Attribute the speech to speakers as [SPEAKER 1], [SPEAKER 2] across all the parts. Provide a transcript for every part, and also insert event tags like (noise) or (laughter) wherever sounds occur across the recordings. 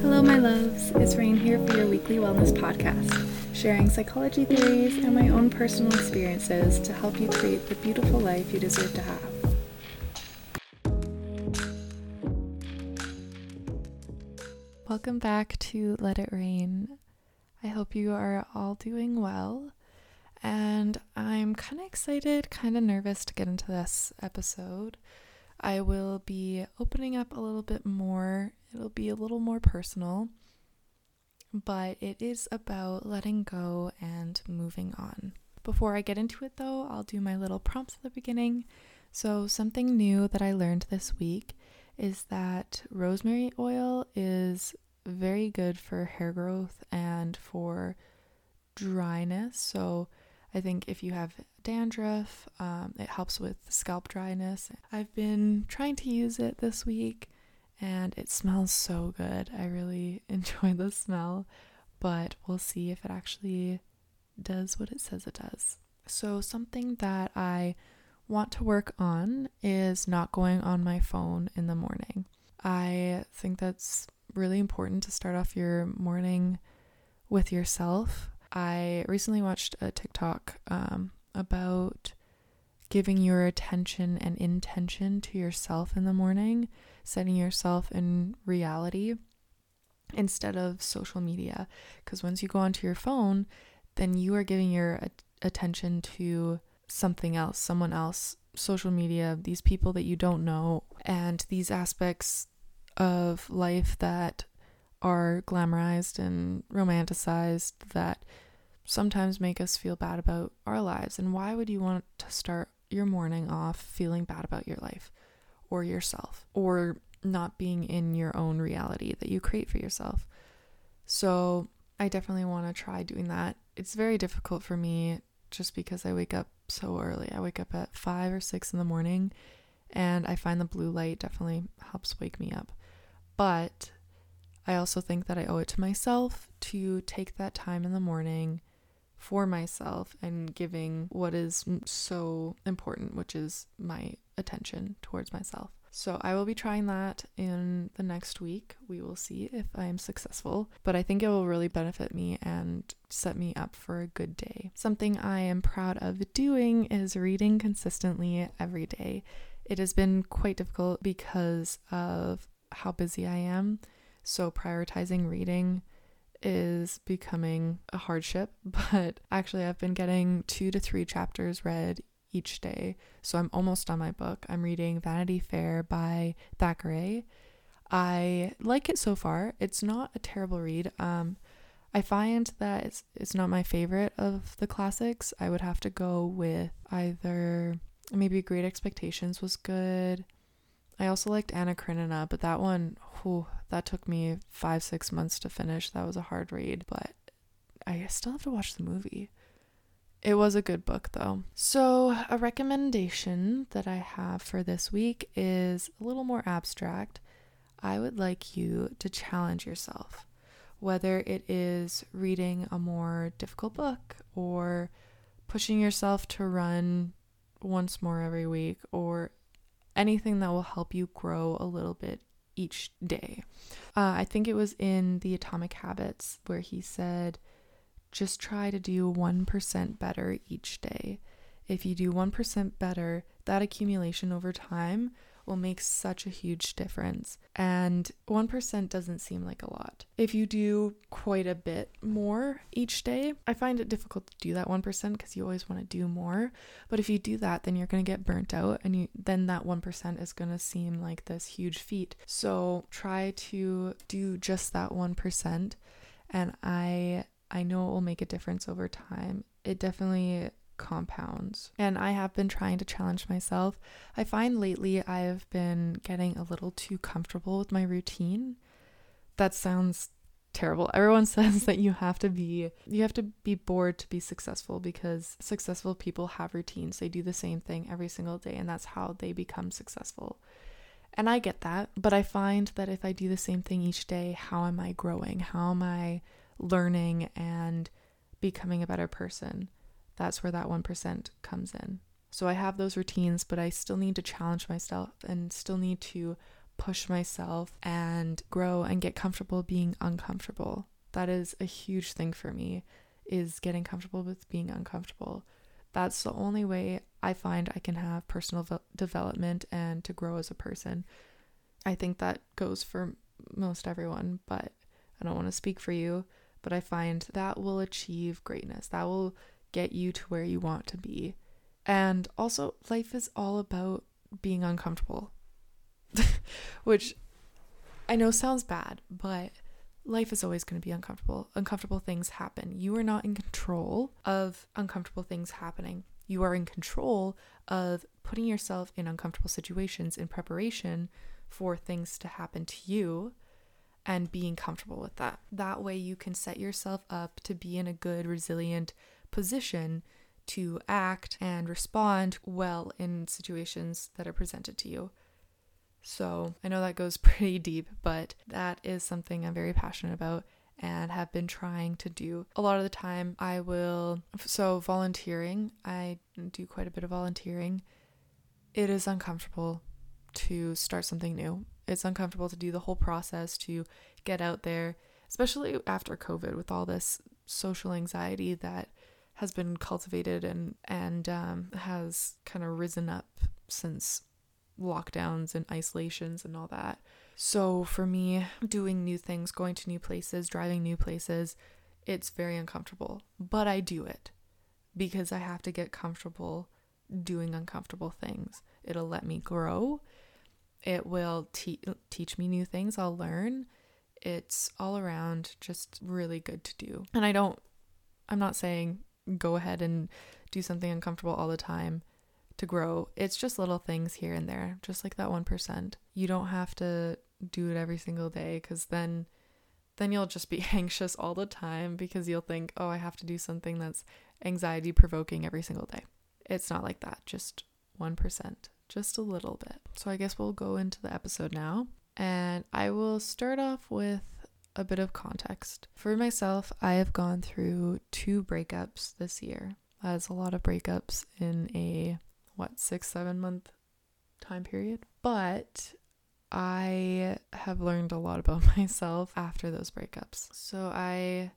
[SPEAKER 1] Hello, my loves. It's Rain here for your weekly wellness podcast, sharing psychology theories and my own personal experiences to help you create the beautiful life you deserve to have. Welcome back to Let It Rain. I hope you are all doing well. And I'm kind of excited, kind of nervous to get into this episode. I will be opening up a little bit more It'll be a little more personal, but it is about letting go and moving on. Before I get into it, though, I'll do my little prompts at the beginning. So, something new that I learned this week is that rosemary oil is very good for hair growth and for dryness. So, I think if you have dandruff, um, it helps with scalp dryness. I've been trying to use it this week and it smells so good. I really (laughs) enjoy the smell, but we'll see if it actually does what it says it does. So, something that I want to work on is not going on my phone in the morning. I think that's really important to start off your morning with yourself. I recently watched a TikTok um, about giving your attention and intention to yourself in the morning setting yourself in reality instead of social media. Because once you go onto your phone, then you are giving your attention to something else, someone else, social media, these people that you don't know, and these aspects of life that are glamorized and romanticized that sometimes make us feel bad about our lives. And why would you want to start your morning off feeling bad about your life? or yourself or not being in your own reality that you create for yourself. So, I definitely want to try doing that. It's very difficult for me just because I wake up so early. I wake up at 5 or 6 in the morning and I find the blue light definitely helps wake me up. But I also think that I owe it to myself to take that time in the morning for myself and giving what is so important, which is my attention towards myself. So I will be trying that in the next week. We will see if I am successful, but I think it will really benefit me and set me up for a good day. Something I am proud of doing is reading consistently every day. It has been quite difficult because of how busy I am. So prioritizing reading is becoming a hardship, (laughs) but actually, I've been getting two to three chapters read each day. So I'm almost on my book. I'm reading Vanity Fair by Thackeray. I like it so far. It's not a terrible read. Um, I find that it's, it's not my favorite of the classics. I would have to go with either maybe Great Expectations was good. I also liked Anna Karenina, but that one, whew, that took me five, six months to finish. That was a hard read, but I still have to watch the movie. It was a good book, though. So, a recommendation that I have for this week is a little more abstract. I would like you to challenge yourself, whether it is reading a more difficult book or pushing yourself to run once more every week or anything that will help you grow a little bit each day. Uh, I think it was in the Atomic Habits where he said, just try to do 1% better each day. If you do 1% better, that accumulation over time will make such a huge difference. And 1% doesn't seem like a lot. If you do quite a bit more each day, I find it difficult to do that 1% because you always want to do more. But if you do that, then you're going to get burnt out and you then that 1% is going to seem like this huge feat. So try to do just that 1% and I I know it will make a difference over time. It definitely compounds. And I have been trying to challenge myself. I find lately I've been getting a little too comfortable with my routine. That sounds terrible. Everyone (laughs) says that you have to be you have to be bored to be successful because successful people have routines. They do the same thing every single day and that's how they become successful. And I get that, but I find that if I do the same thing each day, how am I growing? How am I learning and becoming a better person? That's where that 1% comes in. So I have those routines, but I still need to challenge myself and still need to push myself and grow and get comfortable being uncomfortable. That is a huge thing for me is getting comfortable with being uncomfortable. That's the only way I find I can have personal development and to grow as a person. I think that goes for most everyone, but I don't want to speak for you, but I find that will achieve greatness. That will get you to where you want to be. And also, life is all about being uncomfortable, (laughs) which I know sounds bad, but life is always going to be uncomfortable. Uncomfortable things happen. You are not in control of uncomfortable things happening. You are in control of putting yourself in uncomfortable situations in preparation for things to happen to you and being comfortable with that. That way, you can set yourself up to be in a good, resilient position to act and respond well in situations that are presented to you. So, I know that goes (laughs) pretty deep, but that is something I'm very passionate about and have been trying to do. A lot of the time, I will, so volunteering, I do quite a bit of volunteering. It is uncomfortable to start something new. It's uncomfortable to do the whole process, to get out there, especially after COVID with all this social anxiety that has been cultivated and and um, has kind of risen up since lockdowns and isolations and all that. So for me, doing new things, going to new places, driving new places, it's very uncomfortable, but I do it because I have to get comfortable doing uncomfortable things. It'll let me grow. It will te- teach me new things I'll learn. It's all around just really good to do. And I don't, I'm not saying go ahead and do something uncomfortable all the time to grow. It's just little things here and there, just like that 1%. You don't have to do it every single day cuz then then you'll just be (laughs) anxious all the time because you'll think, "Oh, I have to do something that's anxiety provoking every single day." It's not like that. Just 1%, just a little bit. So I guess we'll go into the episode now. And I will start off with a bit of context. For myself, I have gone through two breakups this year. That's a lot of breakups in a, what, six, seven month time period. But I have learned a lot about (laughs) myself after those breakups. So I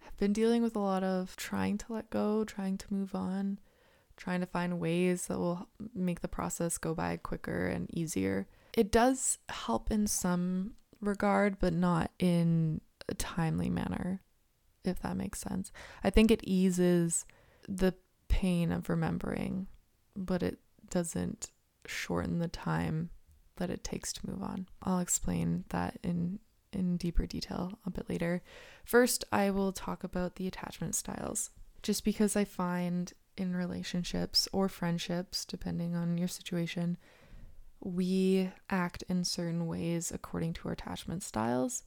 [SPEAKER 1] have been dealing with a lot of trying to let go, trying to move on, trying to find ways that will make the process go by quicker and easier. It does help in some regard, but not in a timely manner, if that makes sense. I think it eases the pain of remembering, but it doesn't shorten the time that it takes to move on. I'll explain that in in deeper detail a bit later. First, I will talk about the attachment styles. Just because I find in relationships or friendships, depending on your situation, we act in certain ways according to our attachment styles.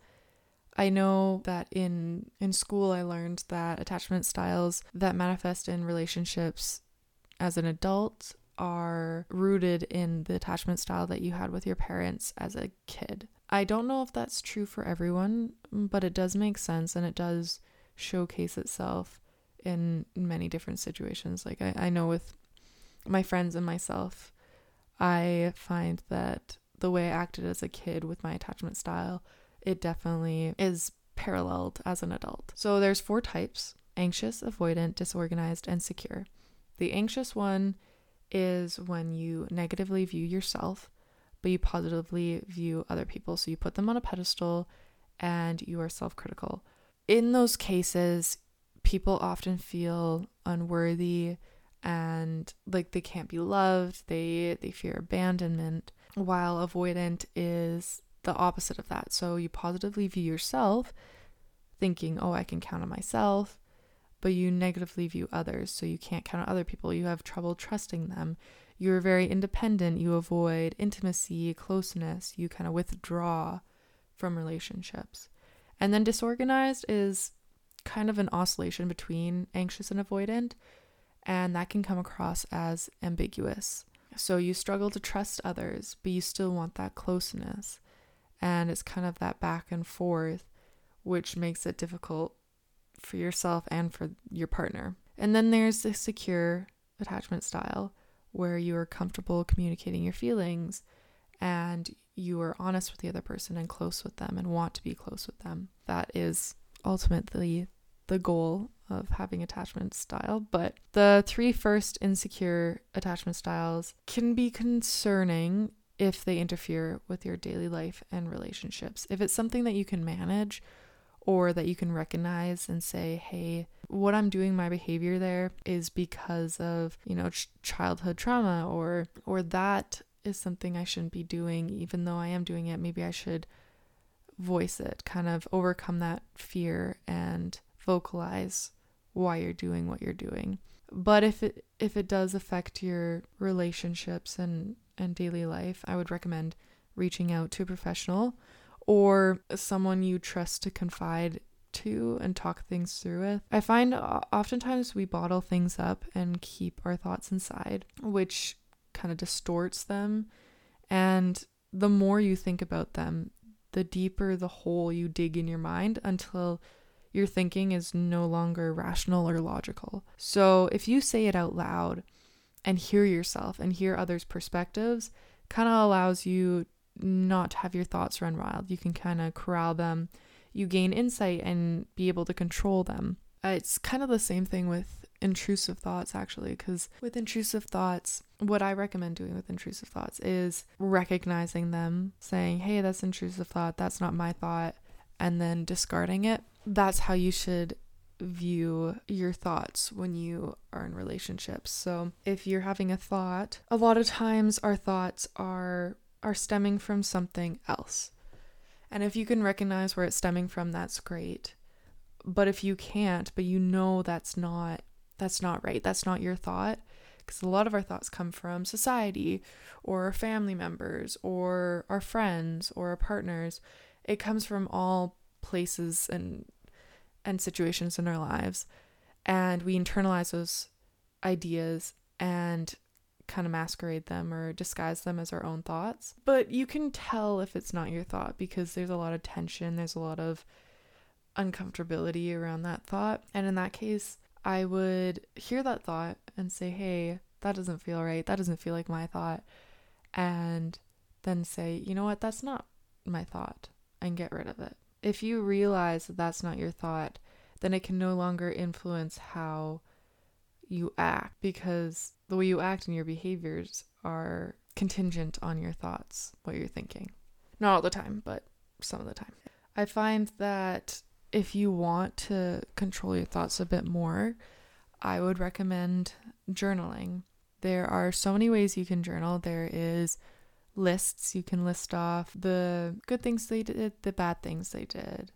[SPEAKER 1] I know that in in school I learned that attachment styles that manifest in relationships as an adult are rooted in the attachment style that you had with your parents as a kid. I don't know if that's true for everyone, but it does make sense and it does showcase itself in many different situations. Like I, I know with my friends and myself, I find that the way I acted as a kid with my attachment style, it definitely is paralleled as an adult. So there's four types anxious, avoidant, disorganized, and secure. The anxious one is when you negatively view yourself, but you positively view other people. So you put them on a pedestal and you are self critical. In those cases, people often feel unworthy and like they can't be loved. They they fear abandonment while avoidant is the opposite of that. So you positively view yourself thinking oh i can count on myself but you negatively view others. So you can't count on other people. You have trouble trusting them. You're very independent. You avoid intimacy closeness. You kind of withdraw from relationships. And then disorganized is kind of an oscillation between anxious and avoidant and that can come across as ambiguous. So you struggle to trust others, but you still want that closeness. And it's kind of that back and forth, which makes it difficult for yourself and for your partner. And then there's the secure attachment style, where you are comfortable communicating your feelings and you are honest with the other person and close with them and want to be close with them. That is ultimately the goal of having attachment style. But the three first insecure attachment styles can be concerning if they interfere with your daily life and relationships. If it's something that you can manage or that you can recognize and say, hey, what I'm doing, my behavior there is because of, you know, ch- childhood trauma or or that is something I shouldn't be doing even though I am doing it. Maybe I should voice it, kind of overcome that fear and vocalize why you're doing what you're doing. But if it if it does affect your relationships and and daily life, I would recommend reaching out to a professional or someone you trust to confide to and talk things through with. I find oftentimes we bottle things up and keep our thoughts inside, which kind of distorts them. And the more you think about them, the deeper the hole you dig in your mind until your thinking is no longer rational or logical. So if you say it out loud and hear yourself and hear others' perspectives, kind of allows you not to have your thoughts run wild. You can kind of corral them. You gain insight and be able to control them. Uh, it's kind of the same thing with intrusive thoughts, actually, because with intrusive thoughts, what I recommend doing with intrusive thoughts is recognizing them, saying, hey, that's intrusive thought, that's not my thought, and then discarding it. That's how you should view your thoughts when you are in relationships. So, if you're having a thought, a lot of times our thoughts are are stemming from something else. And if you can recognize where it's stemming from, that's great. But if you can't, but you know that's not that's not right. That's not your thought because a lot of our thoughts come from society or family members or our friends or our partners. It comes from all places and and situations in our lives and we internalize those ideas and kind of masquerade them or disguise them as our own thoughts. But you can tell if it's not your thought because there's a lot of tension, there's a lot of uncomfortability around that thought. And in that case, I would hear that thought and say, hey, that doesn't feel right. That doesn't feel like my thought. And then say, you know what, that's not my thought, and get rid of it. If you realize that that's not your thought, then it can no longer influence how you act because the way you act and your behaviors are contingent on your thoughts, what you're thinking. Not all the time, but some of the time. I find that if you want to control your thoughts a bit more, I would recommend journaling. There are so many ways you can journal. There is lists. You can list off the good things they did, the bad things they did.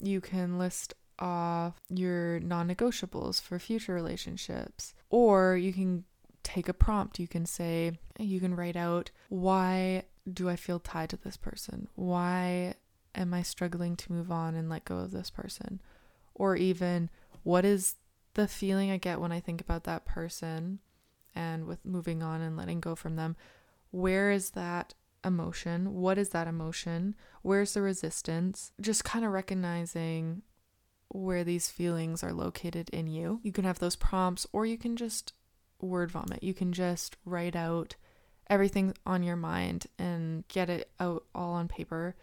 [SPEAKER 1] You can list off your non negotiables for future relationships. Or you can take a prompt. You can say, you can write out, why do I feel tied to this person? Why am I struggling to move on and let go of this person? Or even, what is the feeling I get when I think about that person and with moving on and letting go from them? Where is that emotion? What is that emotion? Where's the resistance? Just kind of recognizing where these feelings are located in you. You can have those prompts, or you can just word vomit. You can just write out everything on your mind and get it out all on paper.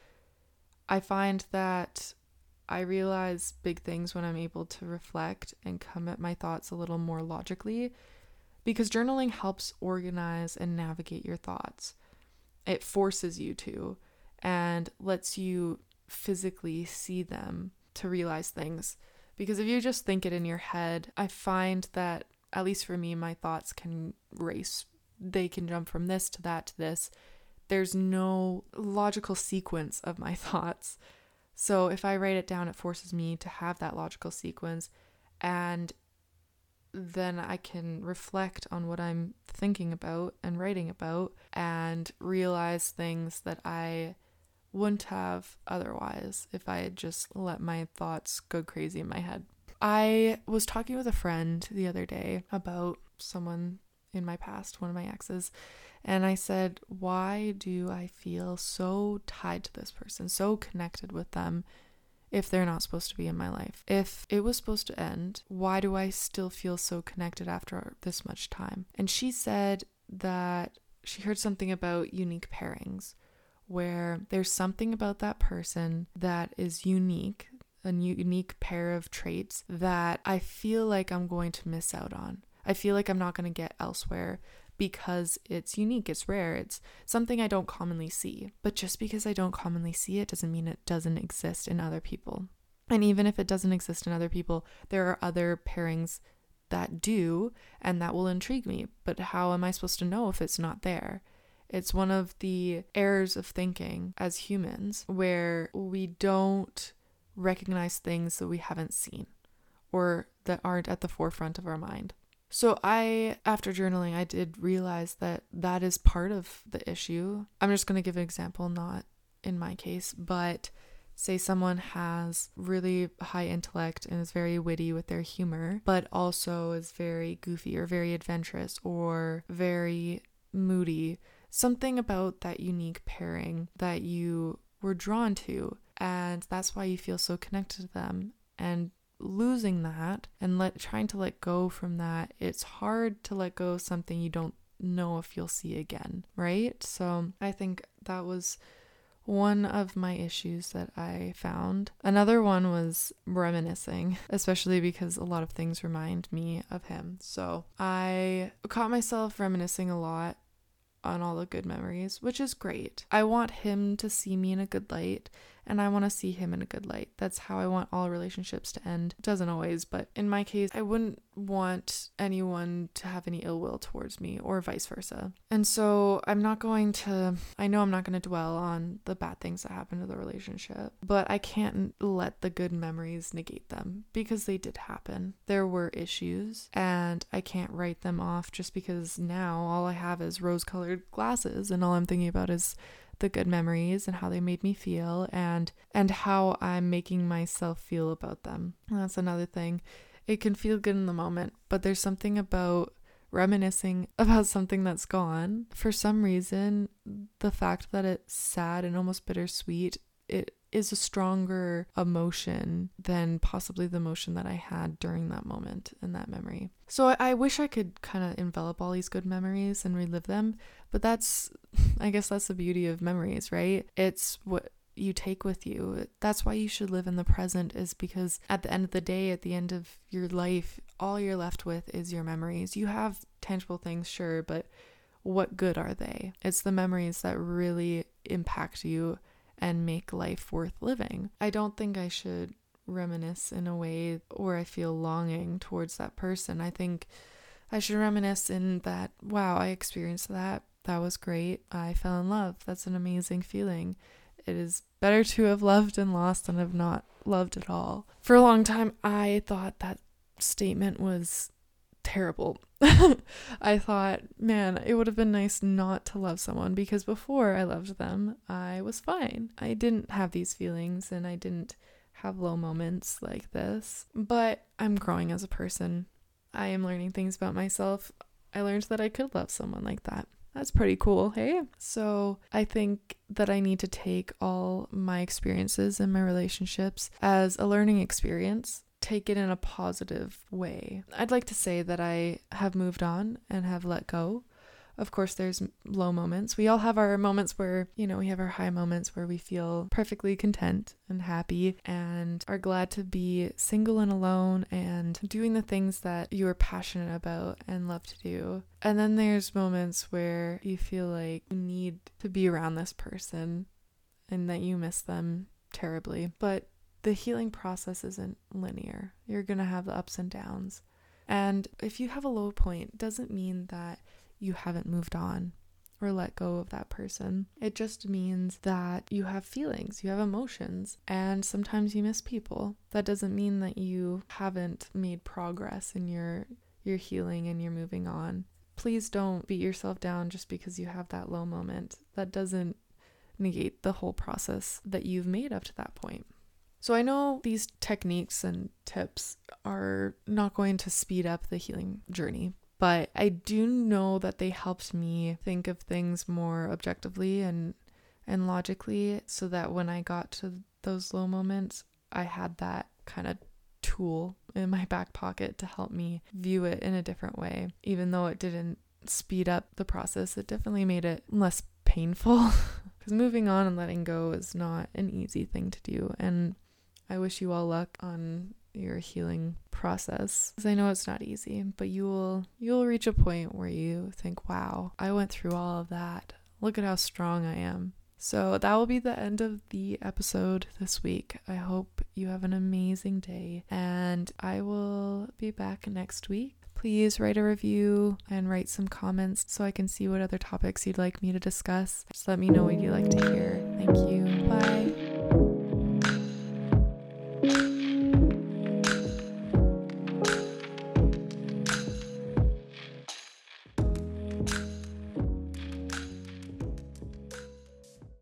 [SPEAKER 1] I find that I realize big things when I'm able to reflect and come at my thoughts a little more logically because journaling helps organize and navigate your thoughts. It forces you to and lets you physically see them to realize things. Because if you just think it in your head, I find that, at least for me, my thoughts can race. They can jump from this to that to this. There's no logical sequence of my (laughs) thoughts. So if I write it down, it forces me to have that logical sequence. And then I can reflect on what I'm thinking about and writing about and realize things that I wouldn't have otherwise if I had just let my thoughts go crazy in my head. I was talking with a friend the other day about someone in my past, one of my exes, and I said, Why do I feel so tied to this person, so connected with them? If they're not supposed to be in my life. If it was supposed to end, why do I still feel so connected after this much time? And she said that she heard something about unique pairings where there's something about that person that is unique, a unique pair of traits that I feel like I'm going to miss out on. I feel like I'm not going to get elsewhere because it's unique, it's rare, it's something I don't commonly see. But just because I don't commonly see it doesn't mean it doesn't exist in other people. And even if it doesn't exist in other people, there are other pairings that do and that will intrigue me. But how am I supposed to know if it's not there? It's one of the errors of thinking as humans where we don't recognize things that we haven't seen or that aren't at the forefront of our mind. So I after journaling I did realize that that is part of the issue. I'm just going to give an example not in my case, but say someone has really high intellect and is very witty with their humor, but also is very goofy or very adventurous or very moody. Something about that unique pairing that you were drawn to, and that's why you feel so connected to them. And losing that and let trying to let go from that, it's hard to let go of something you don't know if you'll see again, right? So I think that was one of my issues that I found. Another one was reminiscing, (laughs) especially because a lot of things remind me of him. So I caught myself reminiscing a lot on all the good memories, which is great. I want him to see me in a good light and I want to see him in a good light. That's how I want all relationships to end. It doesn't always, but in my case, I wouldn't want anyone to have any ill will towards me or vice versa. And so I'm not going to, I know I'm not going to dwell on the bad things that happened to the relationship, but I can't let the good memories negate them because they did happen. There were issues and I can't write them off just because now all I have is rose colored glasses and all I'm thinking about is the good memories and how they made me feel and and how I'm making myself feel about them. And that's another thing. It can feel good in the moment, but there's something about reminiscing (laughs) about something that's gone. For some reason, the fact that it's sad and almost bittersweet, it is a stronger emotion than possibly the emotion that I had during that moment and that memory. So I, I wish I could kind of envelop all these good memories and relive them, but that's, (laughs) I guess that's the beauty of memories, right? It's what you take with you. That's why you should live in the present, is because at the end of the day, at the end of your life, all you're left with is your memories. You have tangible things, sure, but what good are they? It's the memories that really impact you and make life worth living. I don't think I should reminisce in a way where I feel longing towards that person. I think I should reminisce in that, wow, I experienced that. That was great. I fell in love. That's an amazing feeling. It is better to have loved and lost than have not loved at all. For a long time, I thought that statement was terrible. (laughs) I thought, man, it would have been nice not to love someone because before I loved them, I was fine. I didn't have these feelings and I didn't have low moments like this. But I'm growing as a person. I am learning things about myself. I learned that I could love someone like that. That's pretty cool, hey? So I think that I need to take all my experiences in my relationships as a learning experience take it in a positive way. I'd like to say that I have moved on and have let go. Of course, there's low moments. We all have our moments where, you know, we have our high moments where we feel perfectly content and happy and are glad to be single and alone and doing the things that you are passionate about and love to do. And then there's moments where you feel like you need to be around this person and that you miss them terribly. But the healing process isn't linear. You're going to have the ups and downs. And if you have a low point, doesn't mean that you haven't moved on or let go of that person. It just means that you have feelings, you have emotions, and sometimes you miss people. That doesn't mean that you haven't made progress in your your healing and you're moving on. Please don't beat yourself down just because you have that low moment. That doesn't negate the whole process that you've made up to that point. So I know these techniques and tips are not going to speed up the healing journey, but I do know that they helped me think of things more objectively and and logically so that when I got to those low moments, I had that kind of tool in my back pocket to help me view it in a different way, even though it didn't speed up the process. It definitely made it less painful (laughs) because moving on and letting go is not an easy thing to do. And I wish you all luck on your healing process because I know it's not easy, but you will you'll reach a point where you think, "Wow, I went through all of that. Look at how strong I am." So that will be the end of the episode this week. I hope you have an amazing day and I will be back next week. Please write a review and write some comments so I can see what other topics you'd like me to discuss. Just let me know what you'd like to hear. Thank you. Bye.